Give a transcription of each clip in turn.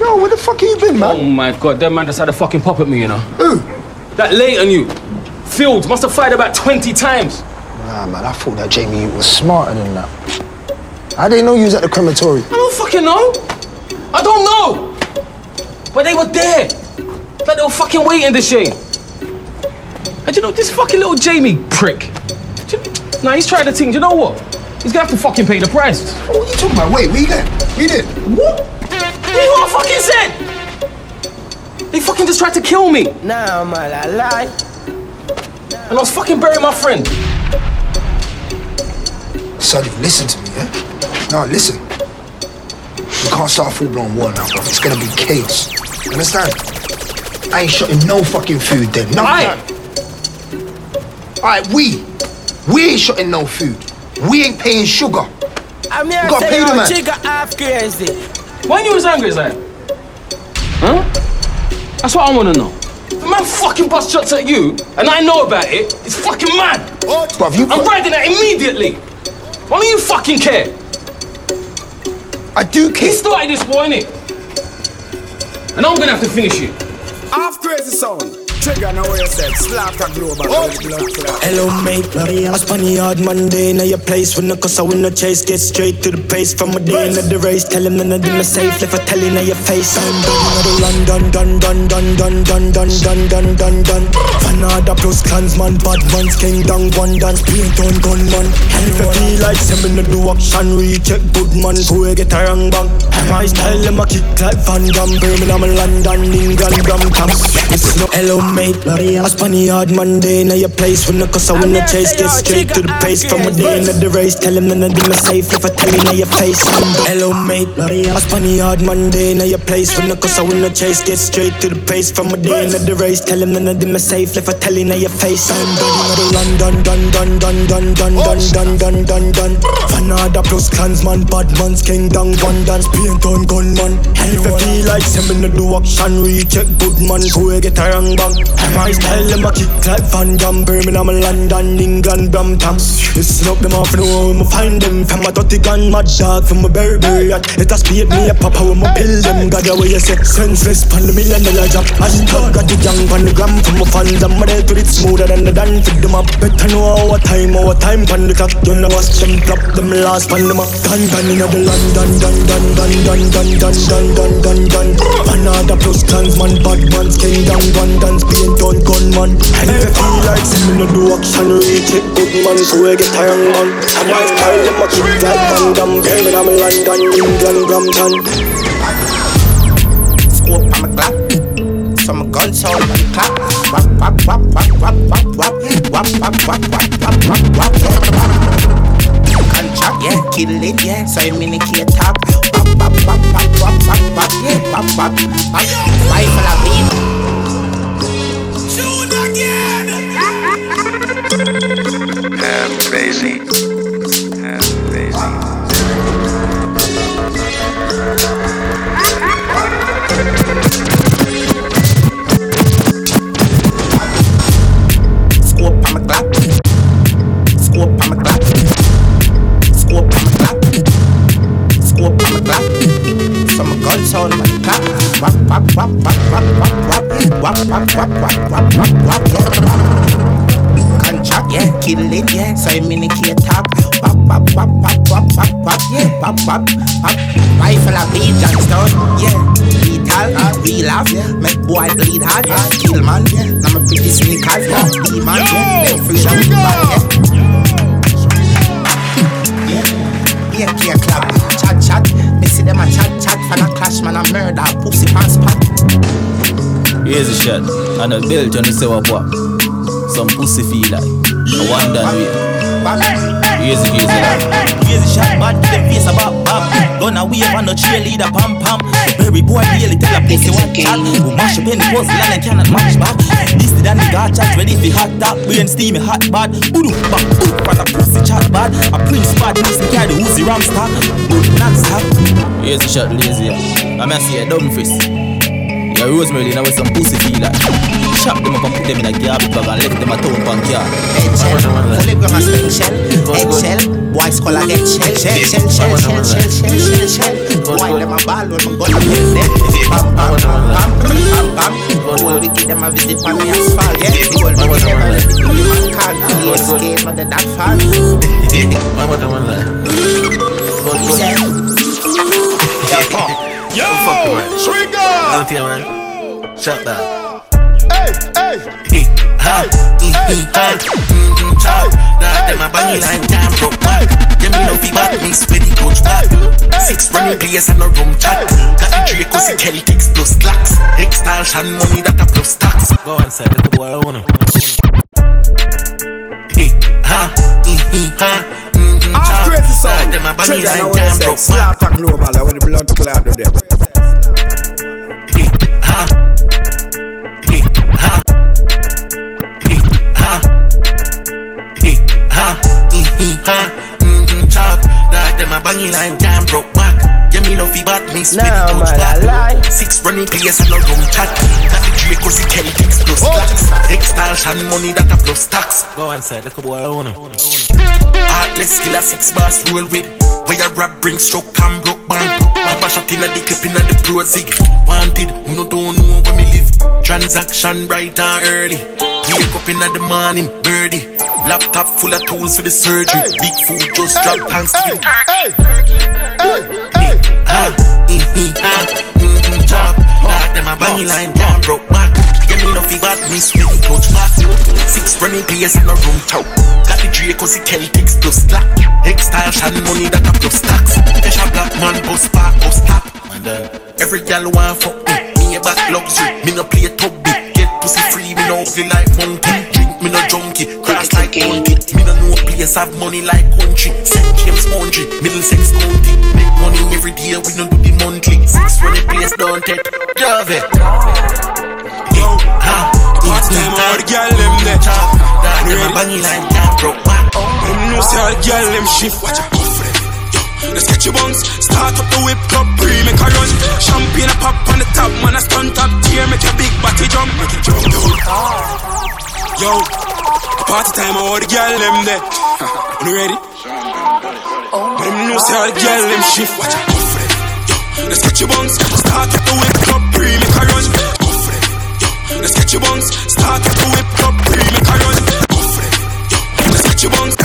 Yo, where the fuck have you been, man? Oh my god, that man just had a fucking pop at me, you know. Who? That late on you. Fields must have fired about 20 times. Nah, man, I thought that Jamie was smarter than that. I didn't know you was at the crematory. I don't fucking know. I don't know. But they were there. Like they were fucking waiting this shame. And you know, this fucking little Jamie prick. You- Nah, he's trying to think. Do you know what? He's gonna have to fucking pay the price. What are you talking about? Wait, we did. We did. What? You know what I fucking said? They fucking just tried to kill me. Nah, man, I lie. And I was fucking burying my friend. Sonny, listen to me, yeah? No, listen. We can't start a full-blown war now, bro. It's gonna be chaos. You understand? I ain't shutting no fucking food then. No. Aye. Alright, we. We ain't shutting no food. We ain't paying sugar. I'm here You gotta say pay the your man. trigger half crazy. Why are you as angry as that? Huh? That's what I wanna know. The man fucking bust shots at you, and I know about it. It's fucking mad. Bruv, you I'm riding that immediately. Why don't you fucking care? I do care. He care. started this war, innit? And I'm gonna have to finish it. Half crazy sound. Trigger now you said. Slaughter global. Blood clot. Hello mate, I spun hard Monday Now your place when the cause I win the chase Get straight to the pace from a day into the race Tell him none of them are safe If I tell you now your face I'm done, done, done, done, done, done, done, done, done, done, done, done Fanada plus clansman, bad ones, king down, one dance, paint on gunman And if you feel like sending me do action, recheck good man, go get a wrong bang My style, them a kick like Van Damme, Birmingham, London, England, Brampton It's no hello mate, I spun hard Monday Now your place when the cause I win the chase Get straight to the pace from a day into the race Tell him none of them are safe. If I tell you now your face Hello mate, I spun hard Monday Now your place when the cause I win the chase Get straight to the pace from a day into the race Tell him none of them are safe. If I tell you now your face I'm done, done, done, done, done, done, done, done, done, done, done, done Fanada plus clansman, bad man's king down, one dance, paint on gunman. And if you feel like sending the do action, recheck good man, go get a wrong bang My style, them a kick like Van Damme, Birmingham, London, England, Brampton. Listen up, them off, know where me find them. From a dirty gun, mad dog, from a Burberry. Yacht It has paid me a papa when me pill them. God, the way you say, senseless, pan the million dollar job. And God got the young pan the gram from my fans I'm ready to it smoother than the dance Feed them up, better know our time, our time pan the clock. You know watch them drop them last pan them up. Dun dun in the London, dun dun dun dun dun dun dun dun dun dun Another plus clansman, bad man's king down One dance, paint on gunman And if you feel like sending no do action, reach it good man So we get a young man And my style, them a kick like Van Damme Birmingham, London, England, Brampton Scope on my clock. So my gun sound on the clock. Wap wap wap wap wap wap wap. Wap wap wap wap wap wap wap. Contract, yeah, kill it, yeah. So you minicate top. Wap wap wap wap wap wap wap. Wap wap. Rifle a beam. And a the say what what. Some pussy feel like. I wonder. Here's a here's a Here's shot, bad to them face about bam. Gonna wave on the cheerleader pam pam. The berry boy really tell a pussy what chat. Who mash up the pussy and they cannot match back. This the dandy chat ready for hot top. Brain steamy hot bad. Boom back boom for the pussy chat bad. A prince bad, me carry the Uzi ram stock. Boom non stop. Here's shot lazy. I'm gonna see a dumb fist. The rosemary now with some pussy feel like Chop them up and put them in a garbage bag and left them a town punk yard Eggshell, only grandma spend shell Eggshell, boys call a get shell Shell, shell, shell, shell, shell, shell, shell, shell Boy, them a ball when I'm gonna hit them Bam, bam, bam, bam, bam Whole we give them a visit on me asphalt Yeah, the whole we give them a visit on me asphalt The escape of the that fall Eggshell fuck with it. Trigger! Don't tell me. Shut down. Hey, hey. Hey, ha. Hey, hey. Mmm, chop. That them a bunny line time broke back. me no be bad mix with the coach back. Six running players and a room chat. Got the three cause Celtics plus slacks. Extortion money that I plus tax. Go and say the boy I wanna. Hey, ha. Mm-hmm, ha. I'm crazy, son. Trigger, I want to say, slaughter global, I want to blunt cloud to them. Hey, ha, mm, mm, ha, mm, mm, chop. That them a bang line damn broke back. Yeah, me no fi bad, me sweaty Nah, coach man, lie. Six running players and no room plus tax. Extortion money that a plus tax. Go on, say, little boy, I wanna. Heartless six bars roll with. Where your rap bring stroke and broke band. Bash up inna the clip inna the pro. Wanted, who no don't know where me live. Transaction bright and early. Wake up inna the morning, birdie. Laptop full of tools for the surgery. Big food just drop Thanksgiving. Hey, hey, hey. Ah, mm-hmm, ah, mm-hmm, chop. That them a bang line down broke back. Yeah, me no fi bad, me sweaty coach back. Six running players in a room top. Got the Draco, see Celtics plus slack. Extortion money that a plus tax. Cash a black man bus park bus stop. And uh, every gal want fuck me. Me a back luxury, me no play tubby. Get pussy free, me no ugly like monkey. Drink me no junkie, cross like. Me know have money like country. St. James Country, Middlesex County. Make money every day, we no do the monthly. Six running place don't take. Dove it. Yo, ha, Part time all the girl them there. chop. That them a bang line can't broke back. Them know say all the girl them shift. Watch out, go for them. Yo, let's get your bounce. Start up the whip club, pre make a run. Champagne a pop on the top, man a stunt up tier, make a big body jump, make it jump. Yo, party time all the girl them there. you ready? But them know say all the girl them shift. Watch out, go for them. Yo, let's get your bounce. Start up the whip club, pre make a run. Go for them. Yo, let's get your bounce. Start up the whip club, pre make a run. Go for them. Yo, let's get your bounce.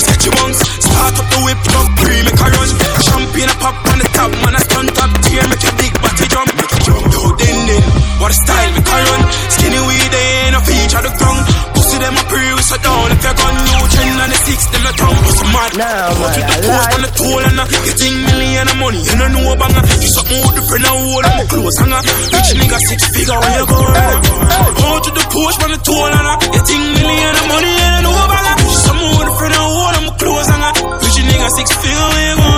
Yo, let's get bounce. Start up the whip club, pre make a run. Champagne a pop on the top, man a stunt up tier, make a big body jump, make it jump. Yo, then then, what a style make a run. Skinny weed ain't a feature the ground. Pussy them a pre, we so down if you gun new trend and the six them a tongue. Pussy mad. Nah, Go to the I coast on the toll and uh, getting million of money. You don't know banger. You something with the friend and hold on my clothes hanger. Rich nigga six figure where you go. Go to the post on the toll and uh, getting million of money. You don't know banger. You something with the friend and hold on my clothes hanger. Rich nigga six figure where you go.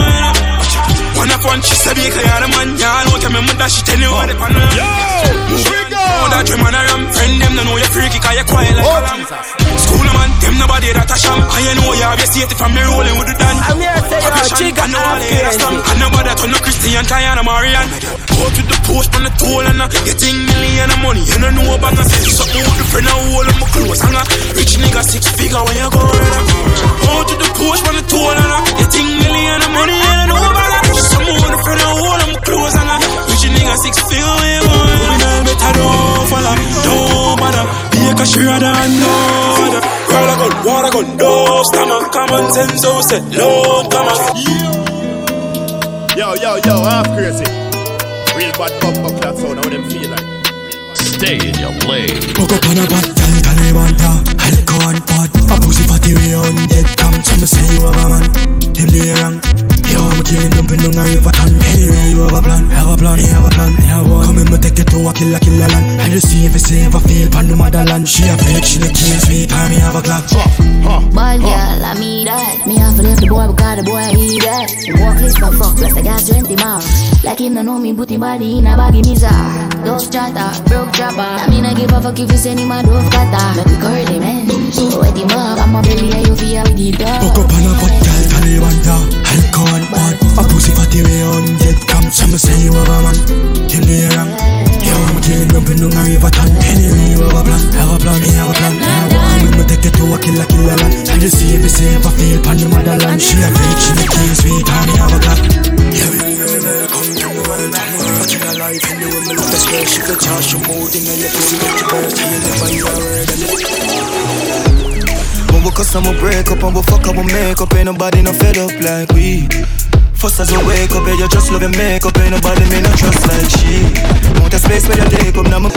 One up one, she said, because you're the man, y'all know, tell me, mother, she tell you what the pan. Yo, Know that dream and I am friend them, don't know you freaky, cause you quiet like a lamb. School man, them nobody that a sham. I know you have your safety from me rolling with the dan. I'm here to say, yo, Aggression, Trigger I know all the half haters done. crazy. I know about that, no Christian, Diana, Marian. Go to the post on the toll and uh, getting million of money. You don't know about us. Something with the friend and hold on my clothes hanger. Rich nigga six figure when you go. Go to the post on the toll and uh, getting million of money. You don't know about us. Something with the friend and hold on my clothes hanger thing a six feel we want. Women all better don't follow, don't bother. Be a cashier than no other. roll a gun, water gun, no stammer. Common sense, so say, no comma. Yo, yo, yo, half crazy. Real bad pop up that sound, how them feel like. Stay in your lane. Poco pan a bad, tell Karibanda, Helco and Pod. A pussy fatty way on dead come. Some say you have a man. Them do you wrong. Yo, I'm killing dumping down a river ton. Anyway, you have a plan. Have a plan, you have a plan. Have one. Come in, me take it to a killer, killer land. And you see if it's safe, I feel pan the motherland. She a fake, she the case, me time, me have a clock. Bad girl, I mean that. Me have to leave the boy because the boy he that. Walk his for fuck, plus I got 20 miles. Like him no know me, put him body in a baggy mizar. Dove chatter, broke trapper. I mean I give a fuck if you send him a dove cutter. Make it curly man. So wet him up I'm a belly I you here with the dog Buck up on a butt girl Taliban da Halcon on A pussy fatty way on get come. Some say you have a man Him do you wrong Yeah I'm killing jumping on a river ton Anyway you have a plan Have a plan Me have a plan. Now I'm gonna take it to a killer killer land. Try to see if it's safe I feel pan the motherland. She a great she make you sweet And me have a plan. Yeah we welcome to the world. I'm a life in the women of the square She the charge she molding and your pussy make you burst You never hear a word break up and we fuck up, we make up. Ain't nobody no fed up like we. First as we wake up, yeah, you just love your makeup. Ain't nobody me no trust like she. Want a space where you take up, now me.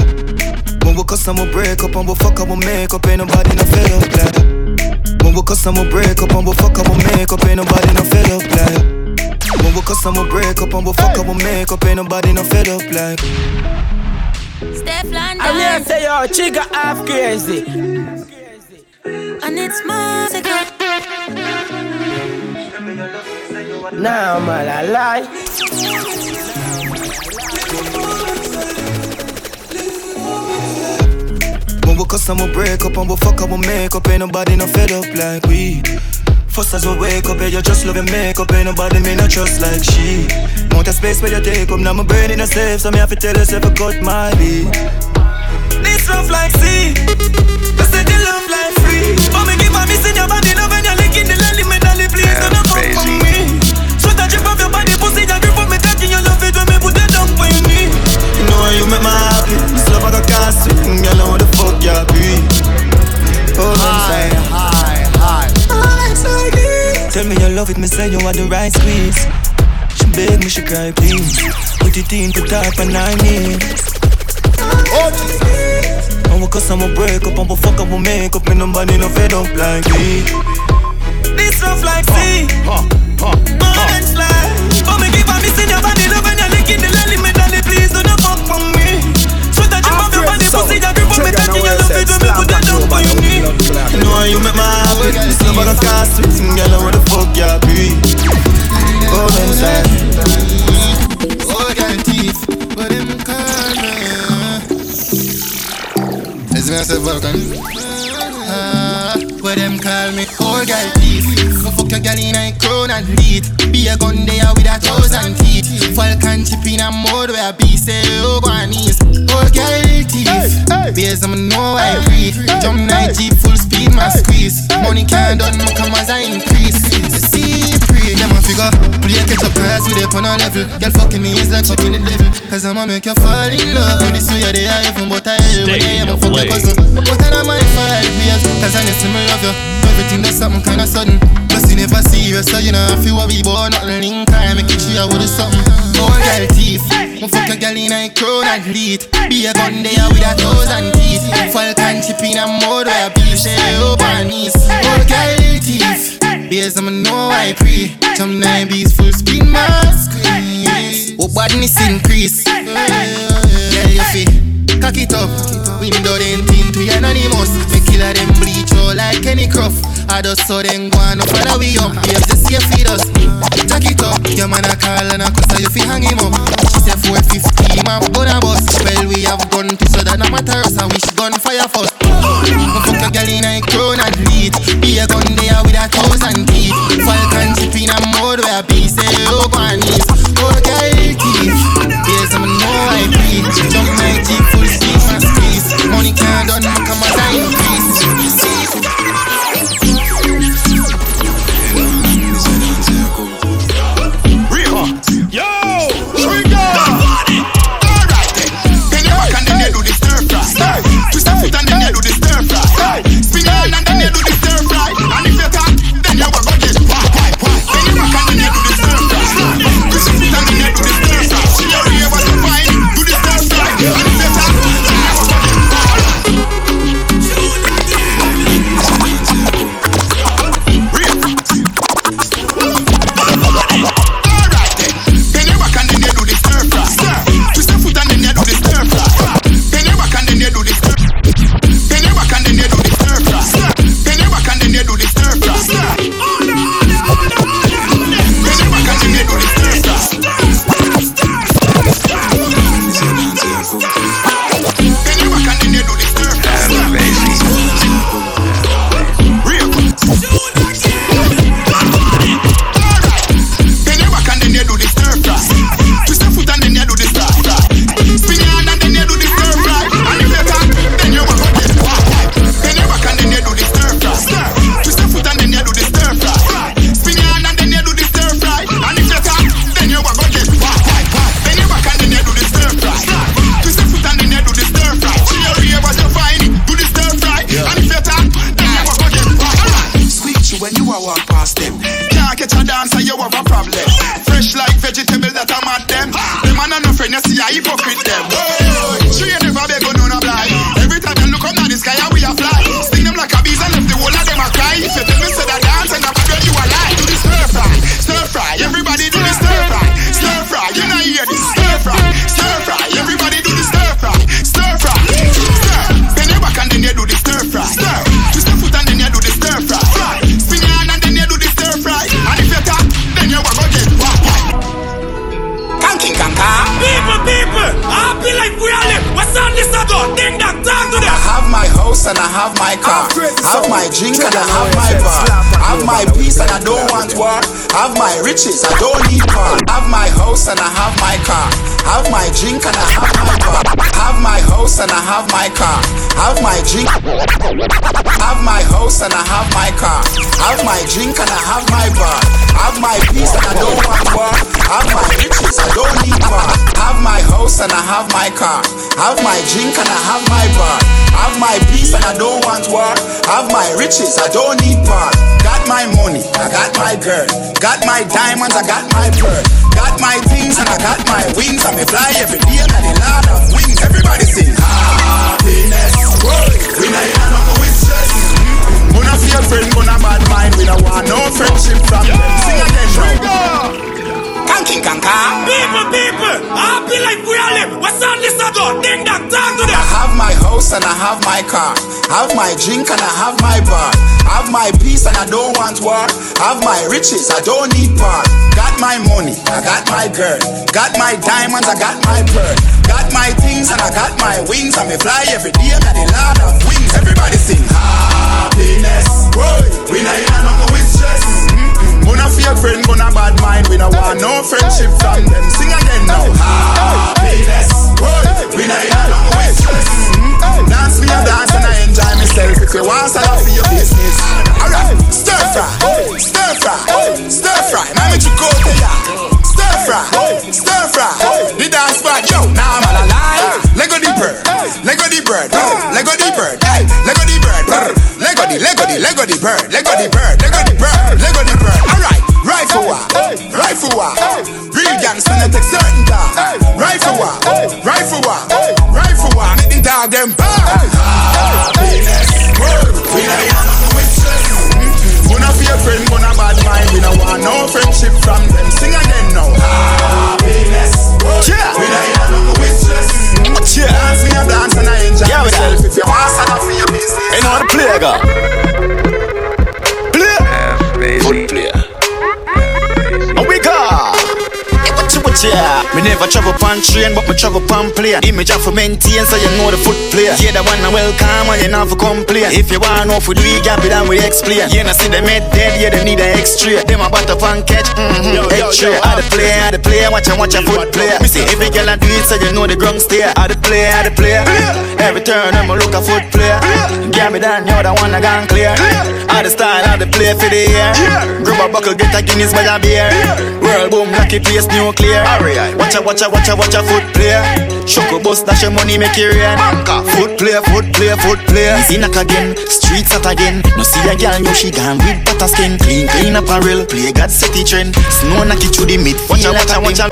When we cuss and we break up and we fuck up, we make up. Ain't nobody no fed up like. When we cuss and we break up and we fuck up, we make up. Ain't nobody no fed up like. When we cuss and we break up and we fuck up, we make up. Ain't nobody no fed up like. Steph London. I'm here to say yo, trigger half crazy. And it's my secret. Nah, man, I lie. When we cuss and we break up and we fuck up, we make up. Ain't nobody no fed up like we. First as we wake up, yeah, you just love your makeup. Ain't nobody me no trust like she. Want a space where you take up, now my brain in a safe, so me have to tell yourself I cut my beat. This love like sea, I said the love like free. But me keep on missing your body, love when you're licking the lolly, me dolly, please don't come for me. Sweat a drip off your body, pussy, you grip up me cocky, you love it when me put it down for your. You know how you make my happy, this love like a castle, girl, I wanna fuck you, be. Hold on, say hi, hi. Tell me you love it, me say you want the right squeeze. She beg me, she cry, please. Put it in, put up on nine knees. And we cuss and we break up and we fuck up, we make up. Me nobody no fed up like me. This love like sea. Morning slide. But me keep on missing your body, love when you're licking the lolly, me dolly, please don't fuck for me. Sweat a drip off your body, pussy, you grip on me, touching your love when me put that down for your knee. You know how you make my happy. This love like a castle, girl, I wanna fuck you, be. Go inside. Oh, As me I say, welcome. Ah, where them call me old girl teeth. Go fuck your girl in a crown and teeth. Be a gun there with a thousand teeth. Falcon chip in a mode where be say oh go on knees. Old girl teeth. Beers I'm know I breathe. Jump night jeep full speed my squeeze. Money can't done my come as I increase. Figure. Play catch up class with it on a level. Girl fucking me is like fucking the devil. Cause I'ma make you fall in love. This way they are even but I hell when I am a fuck your cousin. But I don't mind five years. Cause I need to me love you. Everything that's something kinda sudden. Plus you never serious, so you know I feel what we born nothing link time. Make it chill with something. Old girl teeth. Me fuck a girl in a crown and lead. Be a gun there with a thousand teeth. Falcon chip in a mode where be say up on knees. Old girl teeth. Beers I'ma know I pre. Some beats full speed my screen. Oh badness increase. Yeah, you feel. Cock it up. Window then tint we anonymous. Me killer them bleach out like Kenny Croft. I just saw them go on up follow we up. Yeah, just see feed us. Jack it up. Your man a call and a cuss you fi hang him up. She said 450 my gun a bust. Well we have gun too so that no matter us. I wish gun fire first. Me fuck a girl in a crown and lead. Be a gun Have my drink and I have my bar. Have my peace and I don't want war. Have my riches, I don't need car. Have my house and I have my car. Have my drink and I have my bar. My house and I have my car. Have my drink. Have my house and I have my car. Have my drink and I have my bar. Have my peace and I don't want war. Have my riches, I don't need bar. Have my house and I have my car. Have my drink and I have my bar. Have my peace and I don't want war. Have my riches, I don't need bar. Got my money, I got my girl. Got my diamonds, I got my pearl. Got my things and I got my wings. Me fly every day and the land of wings. Everybody sing happiness. And I have my car. Have my drink and I have my bar. Have my peace and I don't want war. Have my riches, I don't need bar. Got my money, I got my girl. Got my diamonds, I got my pearl. Got my things and I got my wings. And me fly every day and the land of wings. Everybody sing happiness. Whoa. We not in no more with stress. Gonna feel friend, gonna bad mind. We don't want no friendship from them. Sing again now. Happiness. Whoa. We not in no more with stress. Dance me a dance and I enjoy myself. If you want, I'll for your business. Alright, stir fry, stir fry, stir fry. Mami chicote ya. Stir fry, stir fry. The dance spot, yo, now I'm alive. Lego the bird, Lego the bird, Lego the bird, Lego the bird, Lego the, Lego the, Lego the bird, Lego the bird, the bird, the bird. Alright, right for what? Right for what? Real gangsta, not take certain dog. Right for what? Right for what? Right for what? Make the dog them bad. Happiness, we not in no with stress. Gonna be a friend, gonna bad mind. We don't want no friendship from them. Sing again now. Happiness. Yeah. We not no with stress. Yeah. Dance me a dance and I enjoy Yeah, we myself. If you want, up for your business. You know how to play, girl? Yeah? Me never travel pan train, but me travel pan plane. Image have to maintain, so you know the foot play. Yeah, the one I welcome and you not for complain. If you want know if we gap it and we explain. Yeah, now see them head dead, yeah, they need an extra. Them a butter fan catch, mm-hmm, extra. I the play, I the play, watch and watch a foot play. Me see every girl I do it, so you know the ground stay. I the play, I the play. Every turn I'ma look a foot player. Get me down, you're the one I gone clear. I the style, I the play for the year. Grab a buckle, get a Guinness by a beer. World boom, lucky place, nuclear. Watch a, watch a, watch a, watch a foot player. Shoko bust, dash your money, make it rain. Foot player, foot player, foot player. Easy knock again, streets out again. No see a girl, no she gone with butter skin. Clean, clean apparel. Play God set the trend. Snow knock it through the mid. Watch a, watch a, watch a.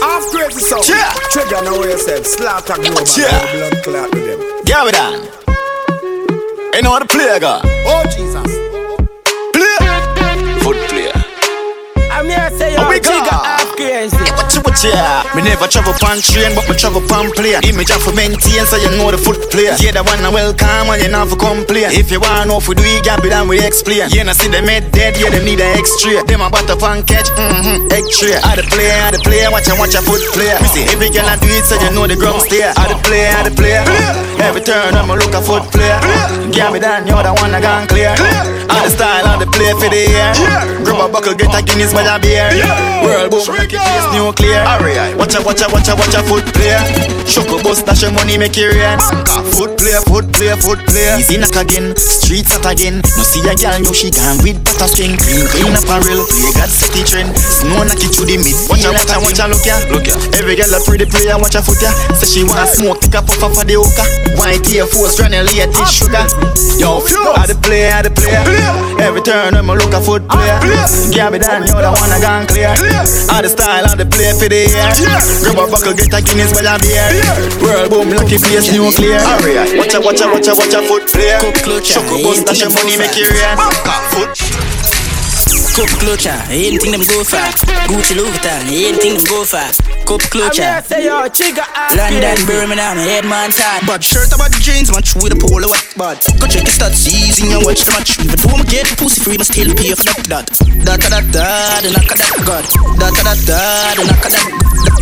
Half crazy sound. Yeah. Trigger now yourself. Slaughter global. Yeah. Blood clot with them. Yeah, we done. You know how to play. Oh Jesus. What yeah? Me never travel pan train, but me travel pan plane. Image have to maintain, so you know the foot play. Yeah, the one I welcome and you not for complain. If you want know if we do it, gap it and we explain. Yeah, now see them head dead, yeah, them need an extra. Them a butter fan catch, mm-hmm, egg tray. I the play, I the play, watch and watch a foot play. Me see every girl I do it, so you know the ground stay. I the play, I the play. Every turn I'ma look a foot play. Get me down, you're the one I gone clear. I the style, I the play for the year. Grab a buckle, get a Guinness by a beer. World boom, make it face nuclear. Watch a, watch a, watch a, watch a foot player. Shoko bust, dash your money, make it rain. Foot player, foot player, foot player. Easy knock again, streets out again. No see a girl, no she gone with butter skin. Clean, clean apparel. Play God city trend. Snow knock it through the mid. Watch a, watch a, watch a, look ya. Look ya. Every girl a pretty player, watch a foot ya. Say she want smoke, take a puff off of the hookah. White Air Force, running late, this sugar. Yo, I the play, I the play. Every turn I'ma look a foot player. Gabby Dan, you the one I gone clear. All the style, all the play for the year. Grab a buckle, get a Guinness by the beer. World boom, lucky face, nuclear. Watch out, watch out, watch out, watch out, foot player. Shock up, bust, dash your money, make you real. Foot. Cup clutcher, anything them go for. Gucci Louis Vuitton, anything them go for. Cup clutcher. London, Birmingham, Headman Todd. Bad shirt about the jeans, match with a polo what bad. Go check the stats, season and watch the match. Even though I'ma get pussy free, but still pay for that that. Da da da da, the knock of that god. Da da da da, the knock of that.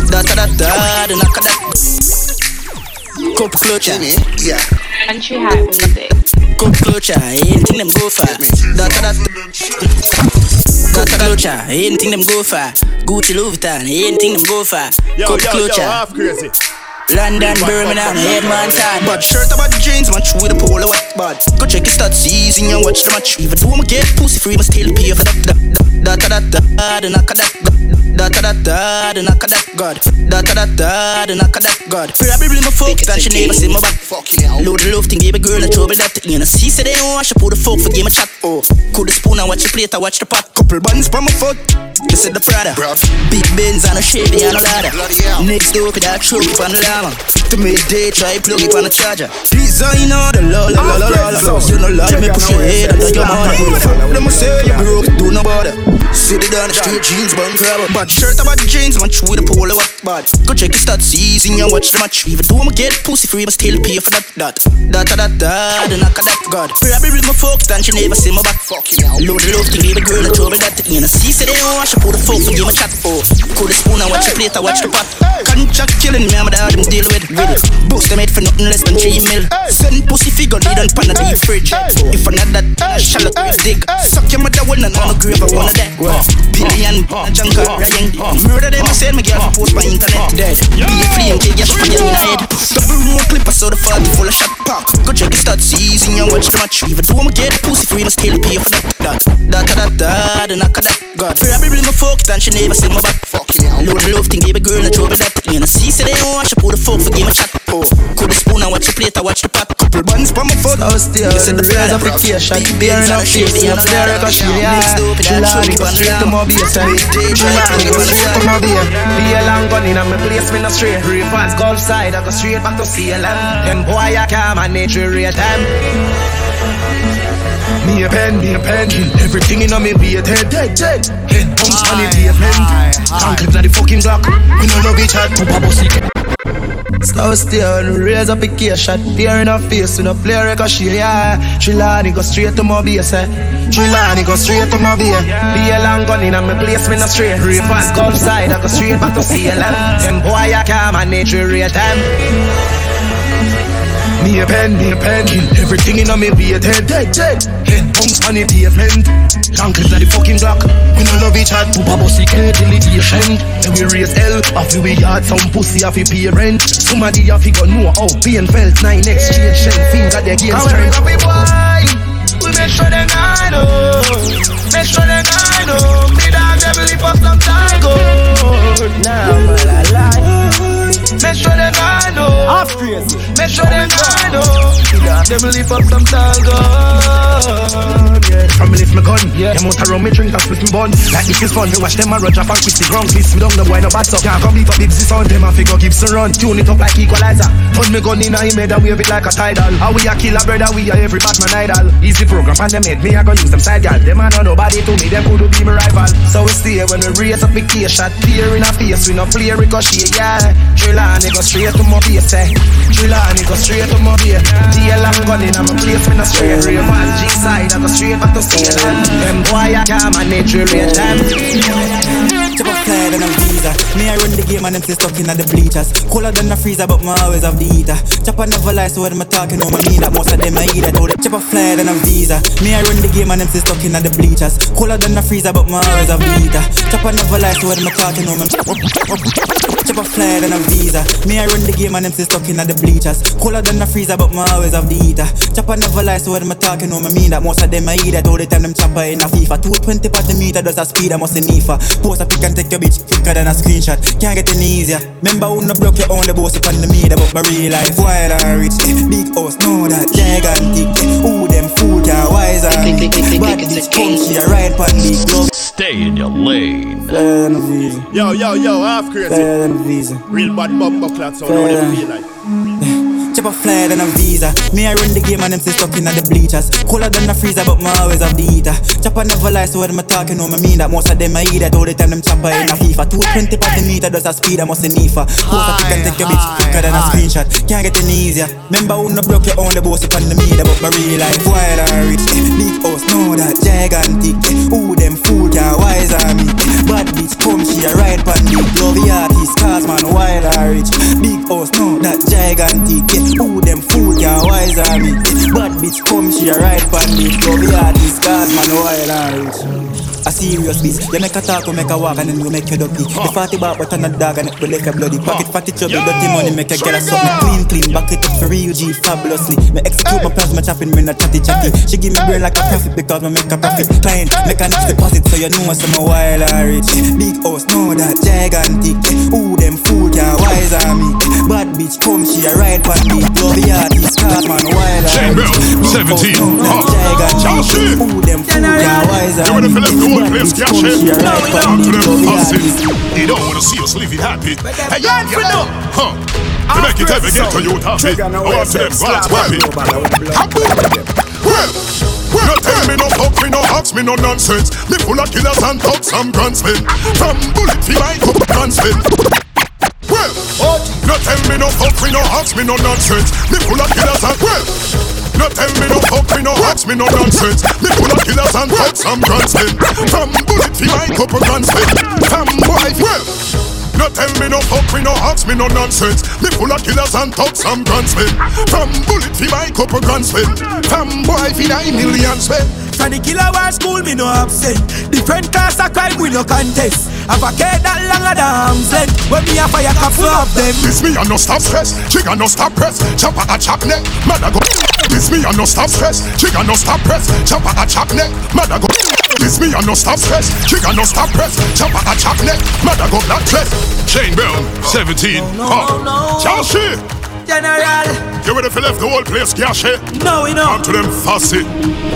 Da da da da, the knock of that. Cup clutcher, yeah. Country hat music. Cup clutcher, anything them go for. Da da da. Cup clutcher, anything them go for. Gucci Louis Vuitton, anything them go for. Yo, Cup yo, yo, half crazy. London, Birmingham, Headman Todd. Bad shirt about the jeans, match with a polo what bad. Go check the stats, season and watch the match. Even though I'ma get pussy free, but still pay for that. Da da da da, da knock that. Da da da da, the knock that god. Da da da da, the knock that god. Probably my fuck and she never see my back. Load the love thing, give a girl a trouble that. To you know, see say they don't wash, I put the fuck for game a chat. Oh, cool the spoon and watch the plate, I watch the pot. Couple buns from my foot. You said the Prada. Big Benz and a Chevy and a ladder. Next door, put that truck on the llama. To midday, try plug it on the charger. Designer, the la la la la la. You know, let me push your head under your mother. Them say you broke, do no bother. Sit it down the street, jeans, bun grabber. Bad shirt about the jeans, match with a polo what bad. Go check the stats, season and watch the match. Even though I'ma get pussy free, but still pay for that that. Da da da, the knock of that god. Probably with my fuck, and she never see my back. Load the love to give a girl told trouble that. You know, see say they don't wash, I put the fuck for game a chat. Oh, cool the spoon and watch the plate, I watch the pot. Contract killing me, I'm the hard deal with. it. Boost them made for nothing less than three mil. Send pussy figure, lead on pan a deep fridge. If I'm not that, I shallow grave dig. Suck your mother one and on a grave, I wanna that. Billion, a junker, riding. Murder them, I said, my girl, post by internet. Dead. Be a and take your shit in the head. Double roll clip, I saw the 40 full of shot pack. Go check the stats, season, and watch the match. Even though I'ma get pussy free, I still pay for that. Da da da da, the knock of that. God, probably my fuck, and she never see my back. Load the love thing, give a girl a trouble that. You know, see, say they don't wash, I put the fuck for game a chat. Oh, cool the spoon and watch the plate, I watch the pot. Couple buns from my foot. So still, You said the raise Prada. application. Beer Benz enough and a face, Chevy in a and a flare, ladder. cause she Next the straight to my base, try it, go run straight to my base. Be a long gun in me place, me no straight. Real fast Gulf side, I go straight back to CLM. Them boy, I can't manage real time. Me a pen, me a pen. Everything in me be a dead, dead. Head bounce on the pavement. Ankle like the fucking Glock. We no love each other. Papa bossy. So still, raise up a gear shot. Beer in her face, in a play ricochet, yeah. Trelawney go straight to my base, eh. Trelawney go straight to my base. Be a long gun in a me place, me no straight. Fast Gulf side, I go straight back to CLM. Them boy, I can't manage real time. Me a pen, me a pen. Everything in a me be a dead, dead, dead. Head bounce on the pavement. Ankles like the fucking Glock. We no love each other. Papa bossy care till it patient. Then we raise hell. After we yard some pussy off we pay rent. Somebody off go know how pain felt. Nine exchange shell. Finger they gain strength. We make sure they know. Oh. Make sure they know. Oh. Me dog devil if for some time go. Now man I lie. Make sure they know. Oh. Half crazy. Make sure they know. Me dog devil up some time go. Yeah. From me lift my gun. Yeah. Them out around me drink and split me bun. Like this is fun. You watch them a run drop and twist the ground. Kiss me down the wine no bats up. Can't come leave a big sis on them and figure Gibson run. Tune it up like equalizer. Turn me gun in a him head and wave it like a tidal. How we a killer brother, we a every Batman idol. Easy program and them head, me a go use them side gal. Them a know nobody to me, them could be my rival. So we stay when we raise up the case shot. Clear in a face, we no play ricochet, yeah. Trelawney go straight to my base, eh. Trelawney go straight to my base. DL I'm gun in a my place, me no straight. Real fast G side, I go straight back to CLM. Them boy I can't manage time. Chip up fly than a visa. Me I run the game and them stay stuck in the bleachers. Cooler than a freezer, but my always have the heater. Chop I never lie, so when I'm talking, no, I mean that most of them I eat that. Oh, chip up fly than a visa. Me I run the game and them stay stuck in the bleachers. Cooler than a freezer, but my always have the heater. Chop I never lie, so when I'm talking, no, man. Chip up fly than a visa. Me I run the game and them stay stuck in the bleachers. Cooler than a freezer, but my always have the heater. Chop I never lie, so when I'm talking, no, I mean that most of them I eat that. All oh, the time them chopper in a FIFA. 220 per the meter, does a speed, I must need for. Post a pic and take your bitch quicker than a screenshot. screenshot. Can't get any easier. Remember who no broke your own the boss upon the media, but my real life wild and rich. Big house, know that gigantic. Who them fool can wise and me. Bad bitch come, she a ride pan big glove. Stay in your lane. Flyer than a visa. Yo, yo, yo, half crazy. Flyer than a visa. Real bad bumper clots, so know what they feel like. Chop a flyer than a visa. Me I run the game and them stay stuck in the bleachers. Cooler than the freezer, but me always have the heater. Chopper never lie, so when I'm talking, no, me mean that most of them I eat that all the time. Them chopper in a FIFA. 220 per the meter, does a speed, I must a NIFA. Post a pick and take your bitch quicker than a screenshot. Can't get any easier. Remember who no broke your own the boss upon the meter, but my real life wild and rich. Big house, know that gigantic. Who them fool can wise on me. Bad bitch come, she a ride pan big love the artist, cause man wild and rich. Big house, know that gigantic. Who them fool can wise on me. Bad bitch come, she a ride pan big love the artist, cause man wild and rich. A serious bitch, you make a talk, you make a walk, and then you make a ducky. The fatty back, but on a dog, and it will like a bloody pocket. Fatty chubby, dirty money, make a get a something clean, clean. Back it up for real G, fabulously. Me execute my plans, my chopping, me not chatty chatty. She give me brain like a profit because me make a profit. Client, mechanics deposit, so you know I'm a wild and rich. Big house, know that gigantic. Who them fool can wise on me. Bad bitch come, she a ride for me. Love the artist, cause man wild Chamber, rich. House, 17. know that gigantic. Who them fool can wise on me. Fill up the whole Bad place, cash it. she a ride for Talk me. to them Love the hussies. artist. They don't wanna see us living happy. Hey, yo, Yes, we yo. know. Huh. To make it ever get to you, happy. I no want to them slap happy. global, I want blood. Well, no tell me no fuck me, no ask me no nonsense. Me full of killers and thugs and gunsmen. From bullet fi my cup gunsmen. Well, no tell me no fuck me, no ask me no nonsense. Me full of killers and well. No tell me no fuck me, no ask me no nonsense. Me full of killers and thugs and gunsmen. From bullet fi my cup gunsmen. From boy, well. No tell me no fuck me, no ask me no nonsense. Me full of killers and thugs and gunsmen. From bullet fi my couple gunsmen. From boy fi nine million spend. From the killer war school, me no absent. Different class of crime, we no contest. Have a care that longer than arms length. When me a fire, can full of them. This me a no stop stress, trigger no stop press, chopper a chop neck, mother go. This me a no stop stress, trigger no stop press, chopper a chop neck, mother go. This me a no stop stress, trigger no stop press, chopper a chop neck, mother go black dress. Shane Brown, 17, huh? Oh. Chelsea, General, you ready for left the whole place, gash it? no, we know. Come to them fussy.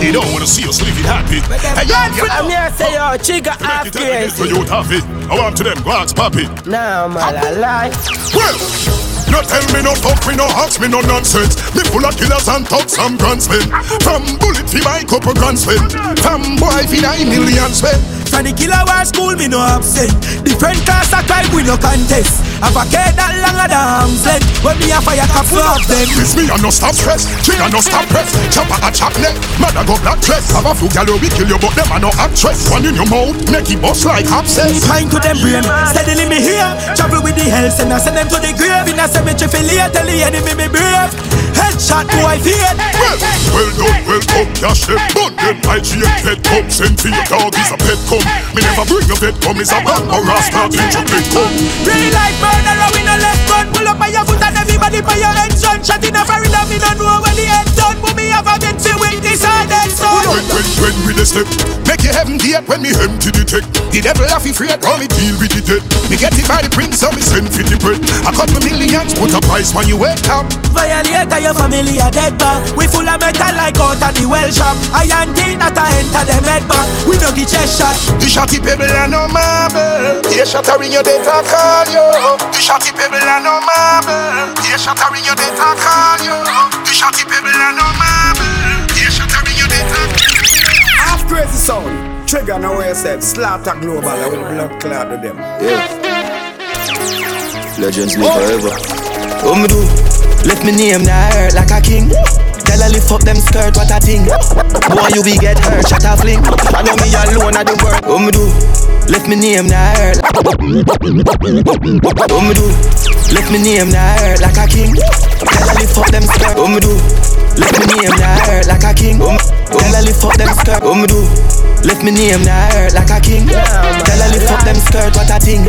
They don't wanna see us living happy. Hey, yo, yo. I'm here say yo, chica half Make it ever get to crazy. you, happy. I want to them, glass poppy. Nah, man, I lie. Well, no tell me no fuck me, no ask me no nonsense. Me full of killers and thugs and gunsmen. From bullet fi my couple gunsmen. From boy fi nine million spend. From the killer war school, me no absent. Different class of crime, we no contest. Have a care that longer than arms length. When me a fire, can full of them. This me a no stop stress, trigger no stop press. Chopper a chop neck, mother go black dress. Have a few gal we kill you, but them a no actress. One in your mouth, make it bust like abscess. Kind to them brain, steadily me here. Travel with the hells and I send them to the grave. In a cemetery for later, tell the enemy me brave. Headshot boy fear. Well, well done, well come, cash them. But them IG and pet come, send for your dog is a pet come. Me never bring a vet come, is a bad or rasta teach you pet come. Real life murderer, we no left gun. Pull up by your foot and everybody by your head. Shot in a barrel and me no know when the head done. But me have a get to with this hard son. When, when, when we the step Make you heaven gate when me empty the tech The devil have he afraid how me deal with the dead Me get it by the prince so me send for the bread A couple millions put a price when you wake up Violator your family a dead back. We full of metal like out of the well shop. Iron teeth that I enter them head back. We no get chest shot. The shotty pebble and no marble The shattering your data call you The shotty pebble and no marble The shattering your data call you The shotty pebble and no marble The shattering your data Half crazy sound. Trigger no way yourself. Slaughter global, I will blood clot to them. Yeah. Legends live forever. What me do? Left me name now hurt like a king. Tell her lift up them skirt, what a thing. Boy, you be get hurt, shut a fling. I know me alone, I do work. What me do? Left me name now hurt. What me do? Left me name now hurt like a king. Tell her lift up them skirt. What me do? Left me name now hurt like a king. Um, Tell her lift up them skirt. What me do? Left me name now hurt like a king. Tell her lift up them skirt, what a thing.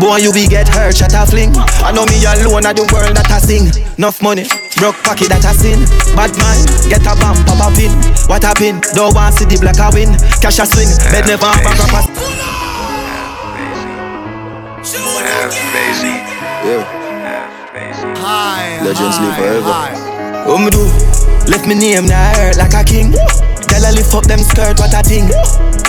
Boy, you be get hurt, shut a fling. I know me alone, I the world that I sing. Enough money, broke pocket that I sin. Bad man, get a bump, pop a pin. What a pin? Don't want see the black a win. Cash a swing, bed never have a proper. Half Basie. Yeah. High, Legends live forever. high. What um, me do? Left me name now hurt like a king. Girl, I lift up them skirt, what a thing.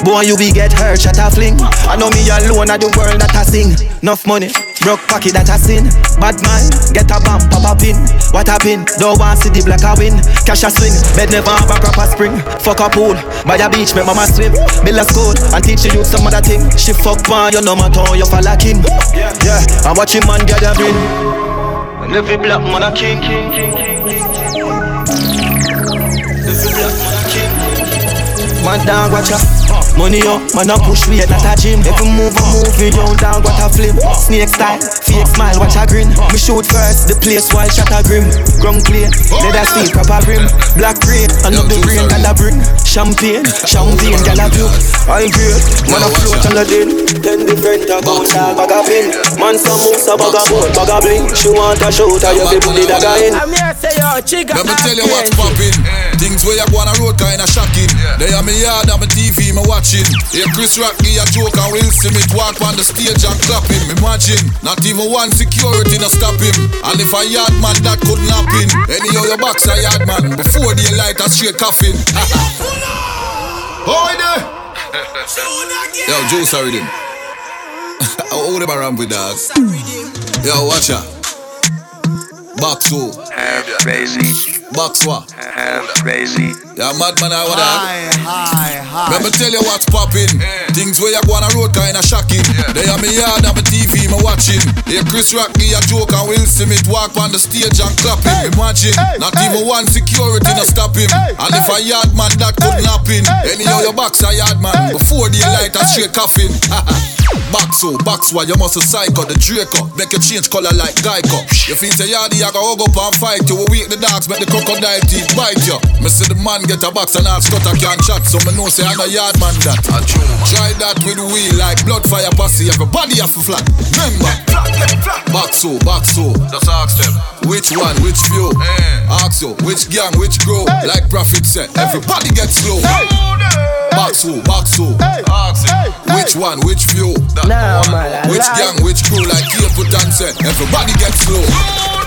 Boy, you be get hurt, shut a fling. I know me alone at the world that I sing. Enough money, broke pocket that I sin. Bad man, get a bump, pop a pin. What a pin? Don't want see the black a win. Cash a swing, bed never have a crop a spring. Fuck a pool, by a beach, make mama swim. Build a school and teach youth some other thing. She fuck man, you know my tongue, you fall like him. Yeah, yeah, I watch him man get a grin. And every black man a king. Black man a king. Man dog watch ya Money up, man a push weight not a gym. Every move I move, me down dog what a flip. Snake style, fake smile watch a grin. Me shoot first, the place while shot a grim. Ground clear, leather seat proper grim Black rain, and up the brain gal a bring Champagne, champagne gal a puke I grade, man a float on the din Then different a gold dog bag a pin Man some moose a bag a boat, bag a bling. She want a shout, I you fi put the dagger in. I'm here say yo, chica. Let me tell you what's poppin'. Things where you go on a road kinda shocking. They are me yard and my TV me watching. Here Chris Rock give a joke and Will Smith walk on the stage and clap him. Imagine, not even one security no stop him. And if a yard man that couldn't happen, anyhow your box a yard man before the light a straight coffin. Boy there. Yo, Juice already. How old am I ramp with dog? Yo, watch ya. Box who? Half Basie. Box what? Half Basie. Yeah, madman, I would High, high, high. Let me tell you what's poppin'. Things where you go on a road kinda shocking. They are me yard and my TV me watching. Here Chris Rock me a joke and Will Smith walk on the stage and clap him. Imagine, not even one security no stop him. And if a yard man that couldn't happen, anyhow your box a yard man before the light a straight coffin. Box so, box why you must a psycho, the Draco Make you change color like Geico You feel say yardy, I go hug up and fight you We weak the dogs, make the crocodile teeth bite you Me see the man get a box and all stutter can chat So me know say I no yard man that. Try that with we like blood fire posse. Everybody have to flat. Remember. Box so, box so Just ask them. Which one, which few eh. Ask you, which gang, which grow Like Prophet said, everybody get slow. Box who, box who? Ask him. Which one, which few Nah, man, I Which like- gang, which crew? Like here put and said Everybody get slow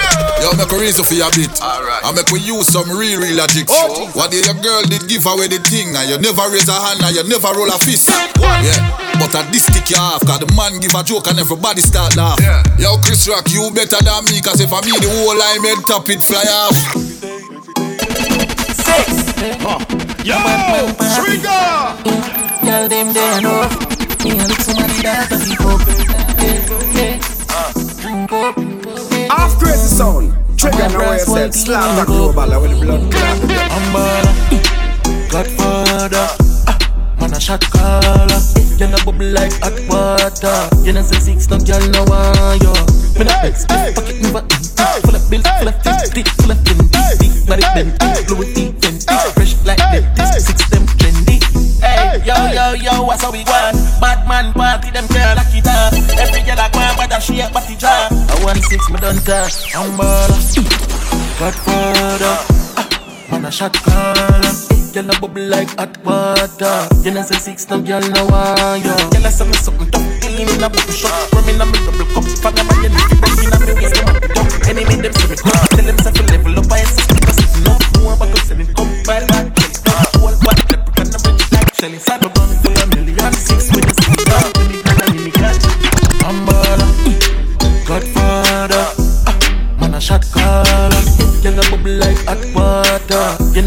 Yo, make a reason for your bit. I make we use some real, real logic. What day your girl did give away the thing And you never raise a hand and you never roll a fist. Yeah, but at this stick you off Cause the man give a joke and everybody start laugh. Yeah. Yo, Chris Rock, you better than me Cause if I me the whole line made top it fly off. Yo, trigger. Girl, them there know. Me a look somebody that does it up. Crazy sound. Trigger now where you said slap that global with the blood clot. Umbrella, Godfather, ah, man a shot caller. You know bubble like hot water. You know say six no girl no want you. Me no vex, me pocket never empty. Full of bills, full of fifty, full of twenty. Big body them, Louis V twenty. Fresh like this, six them trendy. Hey, yo, yo, yo, what's how we want? Bad man party, them girl lock it up. Every girl I want, but she a body job. I want six, me done touch. Umbrella, Godfather, ah, man a shot caller. Girl a bubble like hot water. You know say six no girl no want. Girl a say me something tough, kill him in a buckle shot. Rum in a me double cup, them and you need to bend in a me waist. Come on, dump. Enemy them see me come, tell them say to level up. I say because if no more, but go send it come by back.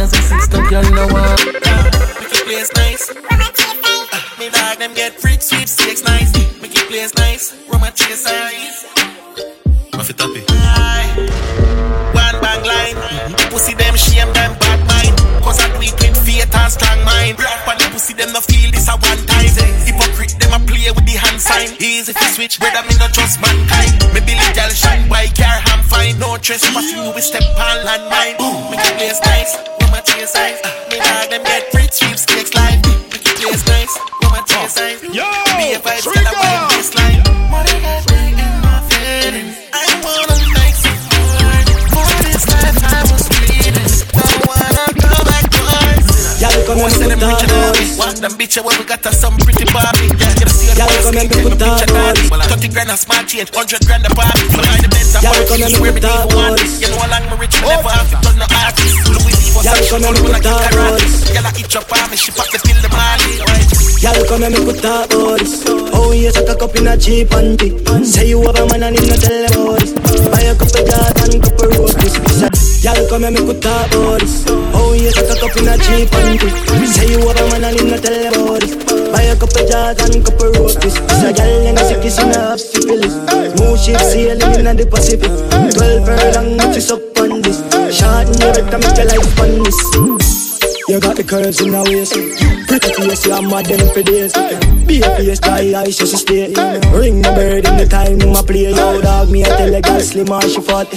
Water. You know say six no girl no want. Make it place nice. Ah, Me dog them get freak sweepstakes nice. Make it place nice. Rum a chase eyes. Mafi tapi. One bang line. Pussy them shame them bad mind. Cause I do it with faith and strong mind. Blood on the pussy them no feel this a one time. Sign. Easy fi switch, brother me no trust mankind. Me Billy girl shine white I'm fine. No trust trespassing you we step on landmine. Make it place nice. Woman chase eyes. Me dog them get free sweepstakes line. Make it place nice. Woman chase eyes. Yo, be a vibes them down rich and all this? What them bitch where we got us some pretty Barbie. Yeah, you see Y'all come and put that body. Thirty grand a smart change, hundred grand a party. Fly the Benz, come and swear me need one. You know how long me rich, me oh, never have to turn no artist. Louis V was a show, and when I get that karate. Girl, I eat up on she pack the pill the money. Y'all come and make talk about this. Oh, you suck a cup in a cheap panty. Say you have a man and him not tell about this. Buy a cup couple Jordan, couple roses. Y'all come and make talk about this. Oh, you suck a cup in a cheap panty. Say you have a man and him not tell this. Buy a couple Jordan, couple roses. This a gal and a sick in a half syphilis. Smooth ship sailing in the Pacific. Twelve furlong, but she suck on this. Short in your better make your life on this. You got the curves in the waist. Pretty face, you're mad them for days. Be a face, dry eyes, just stay Ring the bird in the time, my play Yo, dog, me, I tell a girl slim and she fat.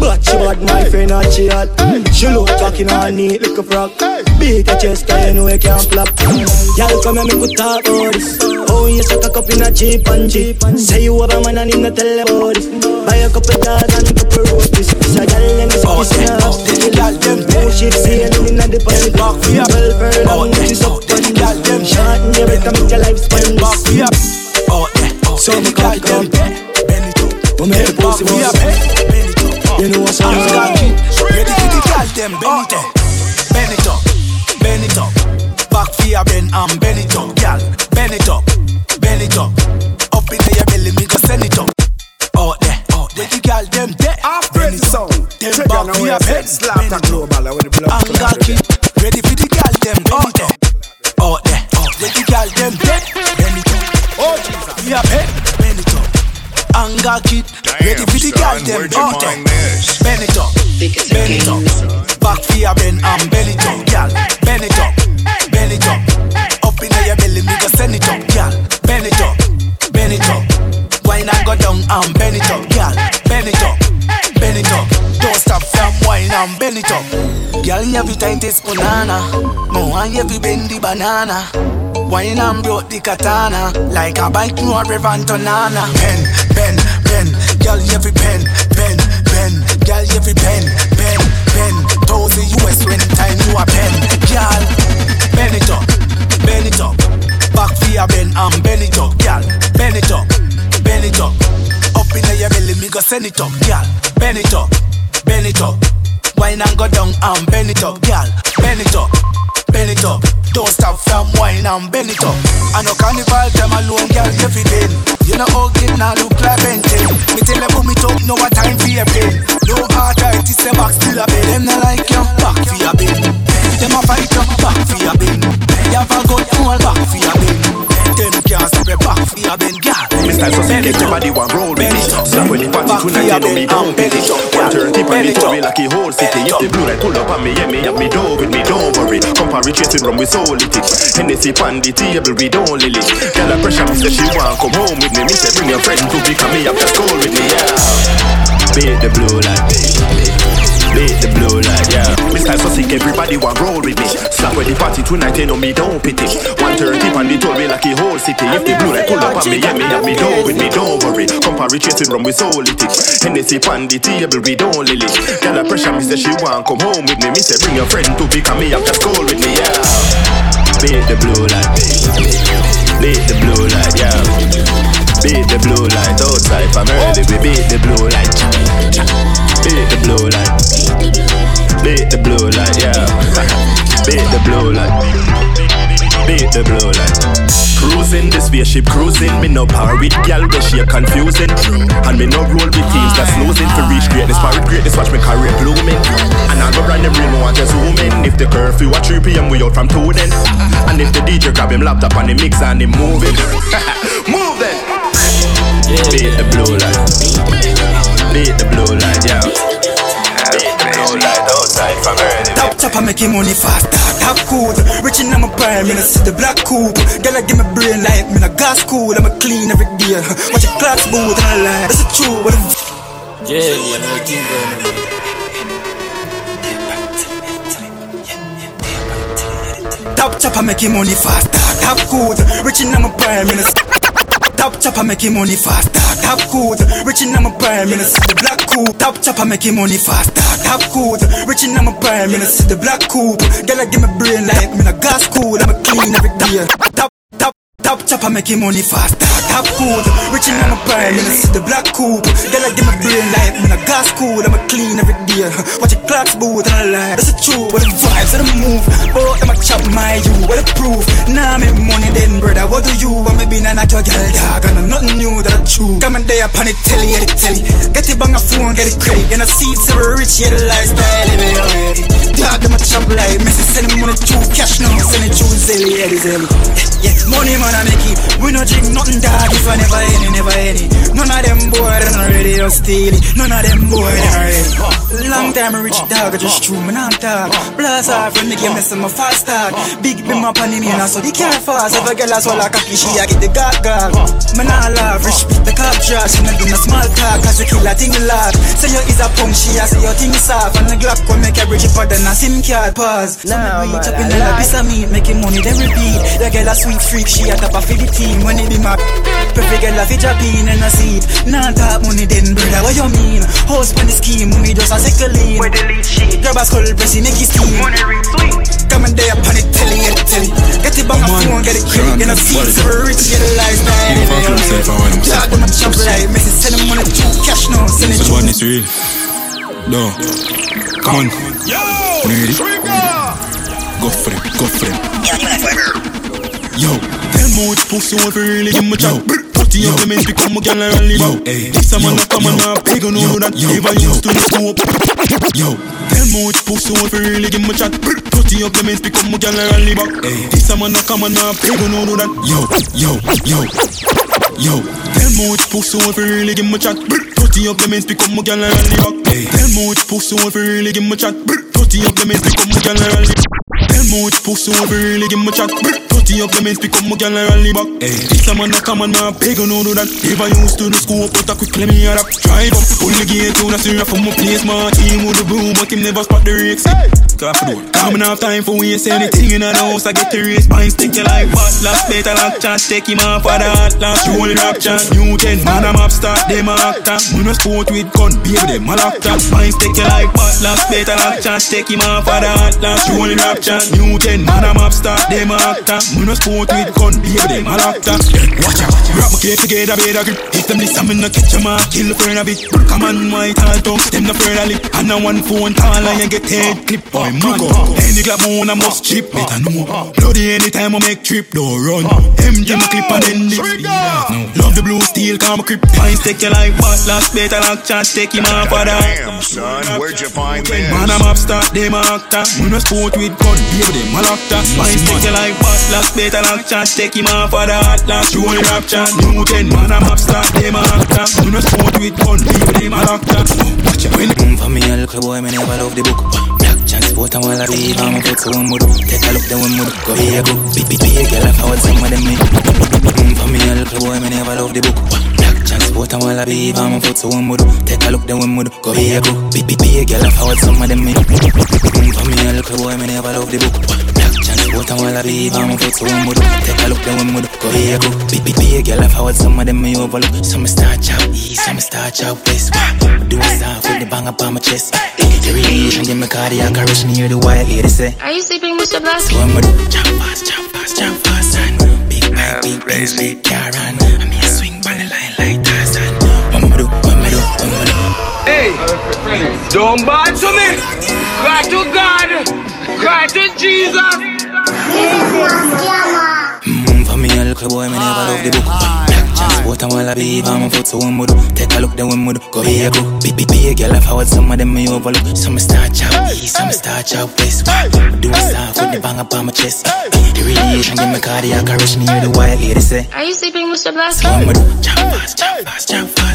But she bad, my friend, not she hot. She look talking on neat like a frog Beat your chest, cause you know you can't flop. Y'all come and make we talk about this. Oh, you suck a cup in a cheap and cheap Say you have a man and him not tell about this. Buy a couple jars and couple roses This a girl and it's a kiss in her. Oh, she sailing in the Pacific Twelve furlong, which is up on this Short and you better make your life spend this So me cock it up. We make the pussy bounce You know what's up. Ready for the girl, them bend it up, bend it up, bend it up. Back for bend and bend it up, girl. Bend it up, bend it up. Up in your belly, me go send it up. Out there, out there, the girl, them there. Bend it up, them back for your bend, bend it up. And got it. Ready for the girl, them out there, out there, out there, the girl, them there. Bend it up, oh Jesus, for your bend, bend it up. And got it. Ready for the girl, them out there. Bend it up, bend it up. Back for your bend and bend it up, girl. Bend it up, bend it up. Up in your belly, me go send it up, girl. Bend it up, bend it up. Wine and go down and bend it up, girl. Bend it up, bend it up. Don't stop from wine and bend it up. Girl, every time taste banana. Mo want every bend the banana. Wine and broke the katana Like a bike no Revan Tonana Pen, pen, pen Girl every pen, pen, pen. Girl every pen, pen, pen. Thousand US when time you a pen. Girl, bend it up, bend it up. Back your bend and bend it up Girl, bend it up, bend it up. Up in your belly me go send it up Girl, bend it up, bend it up. Wine and go down and bend it up Girl, bend it up bend it up. Don't stop from wine and bend it up. I know carnival time alone, girl, every day. You know how it now look like Benton. Me tell you put me talk, no what time for your pain. No arthritis, say back still a bed. Them not like you, back for your bin. Them a fight you, back for your bin. You have a you all back for your bin. Them can't stop your back for your bin, girl. Me style so sick, everybody want roll me. Slap with the party tonight, you know me down it. One turn tip and it me like a whole city. If the blue light pull up on me, yeah, me have me door with me, don't worry. Compare chasing rum with soul it. Hennessy on the table, we don't lily. Girl, a pressure me say she want come home with me. Me say bring your friend to pick me up, just school with me, yeah. Beat the blue light. Beat the blue light, yeah. Me style so sick, everybody want roll with me. Slap with the party tonight, you know me don't pity. One tip and the toll like a whole city. If the blue light pull up on me, yeah, me have me door with me, don't worry. Compare chasing rum with soul it. Hennessy on the table, we don't lily. Girl, a pressure say she want come home with me. Me say bring your friend to pick me up, just school with me, yeah. Beat the blue light. Beat the blue light, yeah. Beat the blue light outside from early. We beat the blue light. Beat the blue light. Beat the blue light, yeah. Beat the blue light. Beat the blue light. Cruising the spaceship, cruising. Me no power with gal where she confusing. And me no roll with teams that's losing. To reach greatness, with greatness, watch me career blooming. And I go run them real, no want to zoom in. If the curfew at 3 p.m., we out from 2 then. And if the DJ grab him laptop and the mix and him moving. Move. Beat the blue light. Beat the blue light, yeah. The blue light early. Top chopper making money faster. Top cool, rich in my prime, and I see the black coupe. Girl, I give me brain like me, a gas cool. I'm a clean every day. Watch your clocks boot and I lie. That's a true, what the Yeah, you know, keep going. Top chopper making money faster. Top cool, rich in my prime, I see Top chopper making money faster. top coat. Rich in my prime, and I see the black coupe. Top chopper making money faster. Top coat. Rich in my prime, and I see the black coupe. Girl, I give me brain like me in a gas cool. I'm a clean every day. Top, top. Chopper making money faster. Top cool, rich in my prime, and I see the black coupe. Girl, I give me brain like me in a gas cool. I'm a clean every day. Watch your clocks boot and I lie. That's the truth. What the vibes of the move. Both them a chop my you. What the proof? Nah, make money then, brother. What do you? want me a being a natural girl, dog. And I'm nothing new that I true. Come and day upon it, telly, yeah, the telly. Get it bang a phone, get it credit. And I see it's ever rich, yeah, the lifestyle, it already. Dog, them a chop like Messi, send them money through cash now. Send it through Zelle, yeah, the Zelle. Yeah, money, man, I make it. We no drink nothing, dog. If I never any, never any. None of them boy, they not ready to steal it. None of them boy, they not ready. Long time I reach dog, I just true, man, I'm talk. Blast off when the game mess my fast start. Big bim up on the main, so the car fast. If a girl as well like a she I get the gag gag. Man, I love rich, the cop trash. She not do no small talk, cause you kill a thing lot. Say you is a punk, she I say your thing is soft. And the Glock come make a bridge for the SIM card pause. Nah, man, chop in the piece of meat, making money, then repeat. The girl a sweet freak, she a top of the team when it be my perfect girl a fit drop in and a seat. Nah, talk money then, brother, what you mean? Host when the scheme, money just a second lean. Where delete shit. Grab a skull, press it, make it steam. Money ring sweet. Come and day upon it, telling it, telling. Get it bang a phone, get it credit, get a seat, super rich, get a lifestyle. Talk them a chop like, message, send them money to cash now, send it So to one is real. No. Come on. Yo, Ready? Go for it, go for it. Yo, tell me which pussy want to really give me chat. Putty up the men become a gal and rally. This a man a come and a beg on know that. If I used to the scope. Yo, tell me which pussy want to really give me chat. Putty up the men become a gal and rally back. This a man a come and a beg on know that. Yo, yo, yo. Yo, tell me which pussy want to really give me chat. Putty up the men become a gal and rally back. Tell me which pussy want to really give me chat. Putty up the men become a gal and rally. Tell me which pussy want to really give me chat. Putty up the men become a gal and rally back. Eh. This a man a come and a beg on know that. If I used to the scope, but I quickly me a rap. Drive up, pull the gate down, I see from my place. My team with the broom, but him never spot the rakes. Clap the door. Coming off time for waste anything in the house. I get the race. Pine stick you like what? Last better lock chance. Take him off for the hot last. Roll up chance. New 10. Man, I'm up start. Them a actor. We no sport with gun. Baby, them a lock that. Pine stick you like what? Last better lock chance. Take him off for the hot last. Roll it up New 10. Man, I'm up start. Them a actor. We no sport with gun. Baby, them a that. Watch out. Wrap my cape together, better grip. If them this, I'm in the kitchen, man. Kill the friend of it. Come on, my tall tongue. Them the friend of lip. And a one phone tall and you get head clip. Boy, man. Any clap on, I must chip. Better know. Bloody anytime I make trip, don't run. Empty my clip and then. No. Love the blue steel, come grip. Fine, take your life, but last better lock chance. Take him off for that. Damn, son, where'd you find this? Man, I'm up start, them a actor. We no sport with gun, baby, them a locked up. Fine, take your life, but last better lock chance. Take him off for that. Last roll rap chance. New 10, man, I'm up start, them a actor. We no sport with gun, baby, them a locked up. Watch out, when Mm, for me, a little boy, me never love the book. Black transport and while I be, I'm a foot, so one would Take a look, then one would go here, go. Beep, beep, beep, girl, I forward some of them me. Mm, for me, a little boy, me never love the book. Black while I be, I'm a foot, so one would Take a look, then one would go here, go. Beep, beep, beep, girl, I forward some of them me. Mm, for me, a little boy, me never love the book. Black while I be, I'm a foot, so one would Take a look, then one would go here, go. Beep, beep, beep, girl, I forward some of them me overlook. Some start chop east, some start chop west. Do a sound with the bang up on my chest. The relation give me cardiac arrest near the wild lady say. Are you sleeping, Mr. Blast? So I'ma do jump fast, jump fast, jump fast and big bike, big Benz, big car and I mean Hey, don't bad to me. Cry to God. Cry to Jesus. Mm, for me a little boy, me never love the book. Black transport and while I be on my foot, so one would take a look, then one would go here, go. Big, big, big, girl, I forward some of them me overlook. Some start chop east, some start chop west. Do a sound with the bang up on my chest. The radiation give me cardiac arrest near the wild lady say. Are you sleeping, Mr. Blast? So I'ma do jump fast, jump fast, jump fast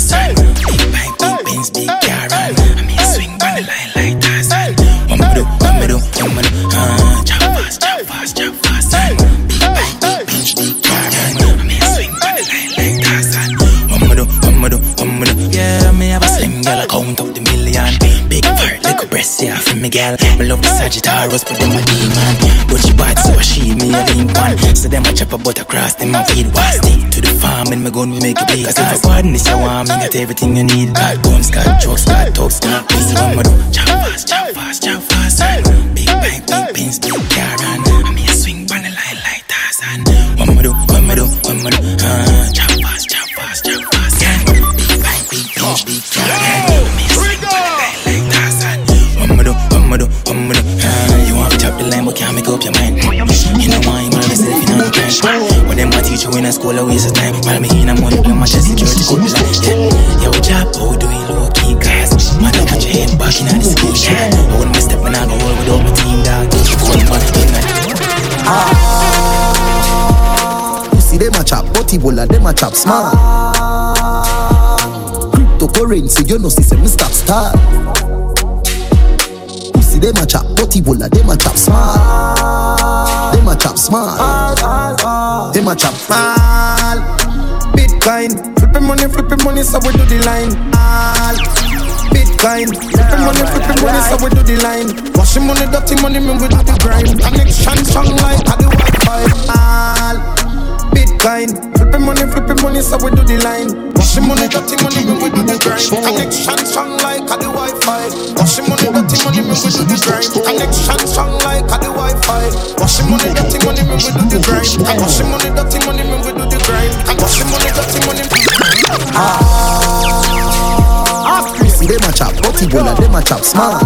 big bike, big Benz, big car and I mean swing by the line like Tarzan. I'ma do, I'ma do, I'ma do, uh, jump fast, jump fast, jump fast and big bike, big Benz, big car and I mean swing by the line like Tarzan. I'ma do, I'ma do, I'ma do, yeah, me have a slim girl, I count up the million. Big fart, little breast, yeah, for me girl. Me love the Sagittarius, but them a demon. But she bad, so she me a lean pan. So them a chop a butt across, them a weed wasty. To farm and my gun will make you bleed. Cause if I pardon this, you want me, got everything you need. Got guns, got drugs, got thugs, got peace. What me do? Chop fast, chop fast, chop fast. A chop, but Ebola them a chop smart. Cryptocurrency, you know, see say me stop start. See them a chop, but Ebola them a chop smart. Them a chop smart. Them a chop smart. Bitcoin, flipping money, flipping money, so we do the line. All Bitcoin, flipping money, flipping money, so we do the line. Washing money, dirty money, me we do the grind. Connection strong like a the Wi-Fi. All Bitcoin, flipping money, flipping money, so we do the line. Washing money, dirty money, me we do the grind. Connection strong like a the Wi-Fi. Washing money, dirty money, me we do the grind. Connection strong like a the Wi-Fi. Washing money, dirty money, me we do the grind. Washing money, dirty money, me we do the grind. Washing money, dirty money. You ah. see them a chop, but Ebola them a chop smart.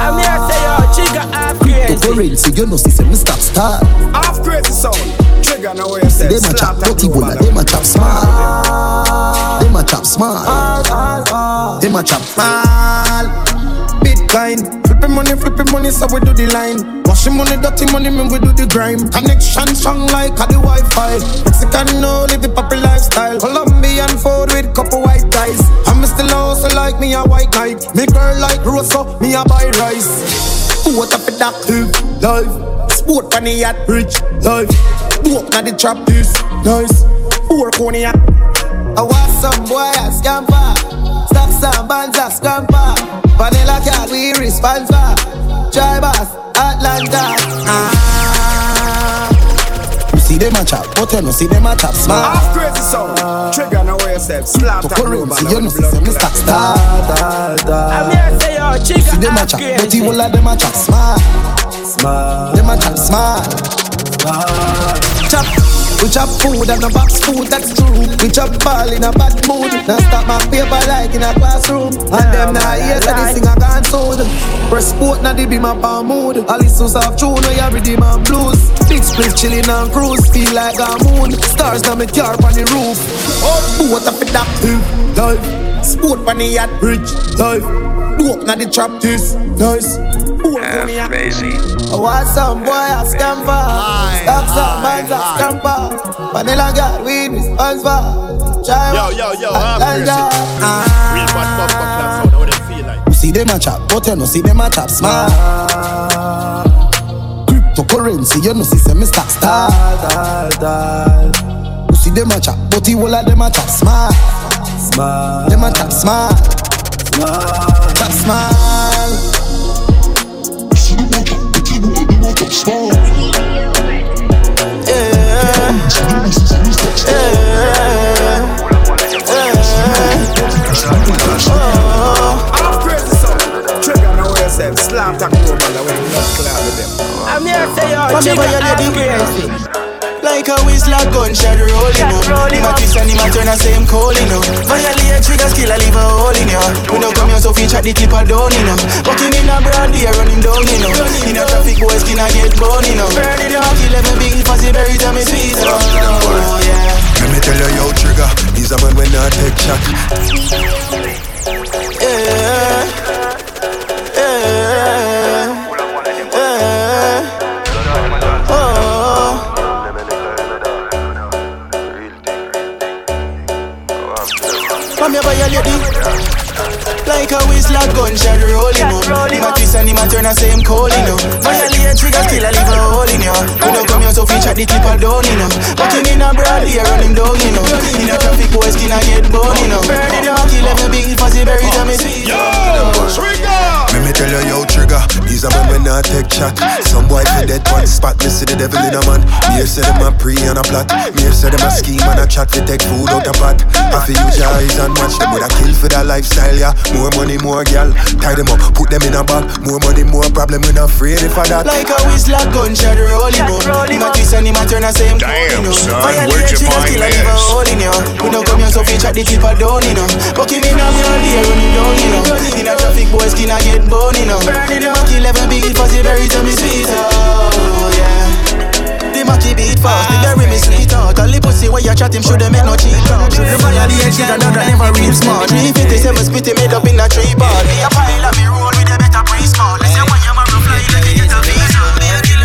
I'm here to say, yo, chica half crazy. Cryptocurrency, you know, see say me stop start. Half crazy sound. Trigger now where you say. them a chop, but Ebola them a chop smart. Them a chop smart. Them a chop Small Bitcoin, flipping money, flipping money, so we do the line. Washing money, dirty money, me we do the grime. Connection strong like a the Wi-Fi. Mexican no live the proper lifestyle. Colombian food with couple white guys. I'm still also like me a white knight. Me girl like Rosa, me a buy rice. What up with that life? Sport on the yacht, rich life. Walk na the trap, this nice. Four corny yacht. I want some boy a scamper. Stop some bands a scamper. Vanilla cat we responsible. Try boss Atlanta. Ah. You see them a chop, but you know see them a chop smart. Half crazy sound. Trigger now where you say. Slap that global. Cryptocurrency, you know see say me stop start. I'm here to say, yo, You chica see them a chop, but crazy. Ebola them a chop smart. Smart. Them a chop smart. Chop. We chop food and a box food, that's true. We chop ball in a bad mood. Now stop my paper like in a classroom. And them now hear say this thing a gone sold. Press sport now they be my palm mood. Alice was off tune, now you ready man blues. Big split chilling on cruise, feel like a moon. Stars now me car on the roof. Oh, what up with that? Life. Sport on the yacht, rich life. Walk na the trap, this nice. Ah? crazy. I want some boy a scamper. Stop some man's a scamper. Vanilla got weed responsible. Try Yo, yo, yo, half Atlanta. Real bad fuck fuck sound. How they feel like? You see them a chop, but you know see them a chop smart. Cryptocurrency, you know see say me stop start. You see them a chop, but the whole of them a chop smart. Smart. Them a chop smart. Smart. Chop smart. Half crazy sound. Trigger now where you say. Slap that global. When you blood clot with them. I'm here to say, yo, Come here, chica boy, you half lady. crazy. Like a whistler gunshot rolling up. Him a twist and him a turn and say him calling up. Violate trigger skill I leave a hole in ya. We don't come here so feature the clipper down you know But him in a brand here run him down you know. In a traffic boy skin I get bone you know. Burn it up, kill every big fuzzy berries and me sweet oh yeah. Let me tell you, yo, trigger. These a man when not take shot. Like a whistler gunshot rolling up Him a twist and him a turn and say him calling oh. up Violate trigger still I leave a hole in We don't come here so feature the clipper down you know. But him in a broad here run him down you know. In a traffic boy skin I get bone oh. you know Burn it down kill every big fuzzy berries and me sweet Let me tell you, yo, trigger. These are man when not take shot. Some boy for dead one spot, me see the devil in a man. Me say them a pre and a plot. Me say them a scheme and a chat fi take food out a pot. I feel use your eyes and watch them with a kill for that lifestyle, yeah. More money, more gal. Tie them up, put them in a bag. More money, more problem. We not afraid if I that. Like a whistle, gunshot rolling on. Him a twist and him a turn a same Damn, you know. son, Violate where'd you she a find still a leave a this? hole in you. We don't come here so fi chat the people down, you know. But him in a me all day running down, you know. In a traffic, boy skin a get bone, you know. The Mackie level big it fuzzy berries and me sweet, oh yeah. The Mackie beat fast, the berry me sweet out. All the pussy where you chat him should make no cheat out. Should the fire the edge, and that never real smart. 357 spit it made up in a tree part. Me a pilot, me roll with a better pre-smart. Let's say when you marry fly, like you get a visa. Me a the.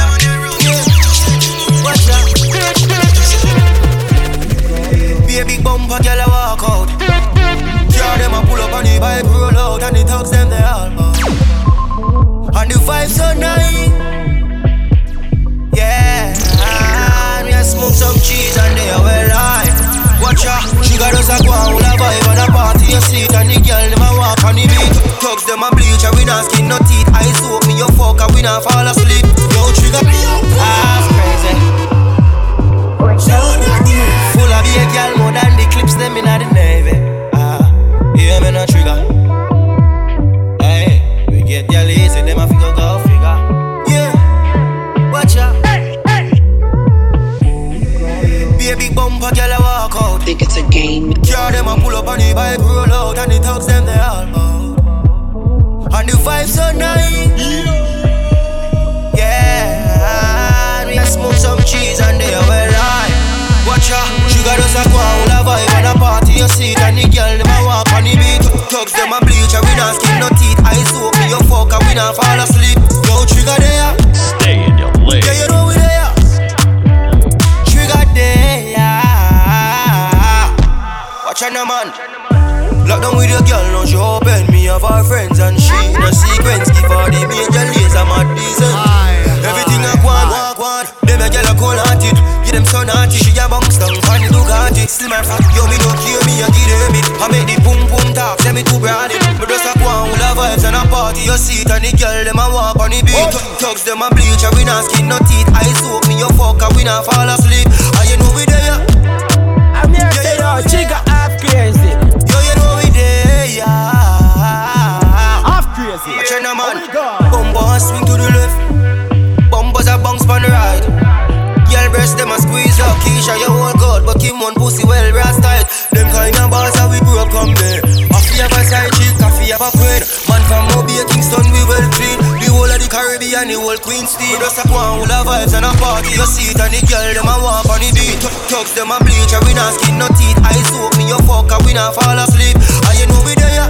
Be a big bumper, girl, I walk out. Car them a pull up on the bike, roll out, and the thugs them they all. And the vibe so nice. Yeah, me a smoke some cheese and they are well high. Watch out, got us a go on a vibe on a party you see it and the girl them a walk on the beat. Thugs them a bleach and we not skin no teeth. Soak me your fuck and we not fall asleep. No trigger, ah it's a game. Car them a pull up on the bike, roll out, and the thugs them they all out. And the vibe so nice. Yeah, me a smoke some cheese and they are well high. Watch out, got us a go on a vibe on a party, you see it, and the Thugs them a bleach and we not skin a party. You see it and the girl them a walk on the beat. Thugs them a bleach and we not skin no teeth. I soak me your fuck and we not fall asleep. And you know we there.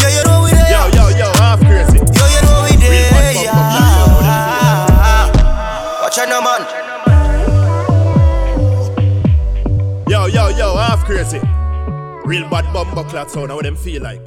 Yeah, you know we there. Yo, yo, yo, half crazy. Yo, you know we there, yeah. Watch out, man. Yo, yo, yo, half crazy. Real bad bumper clock sound, how them feel like.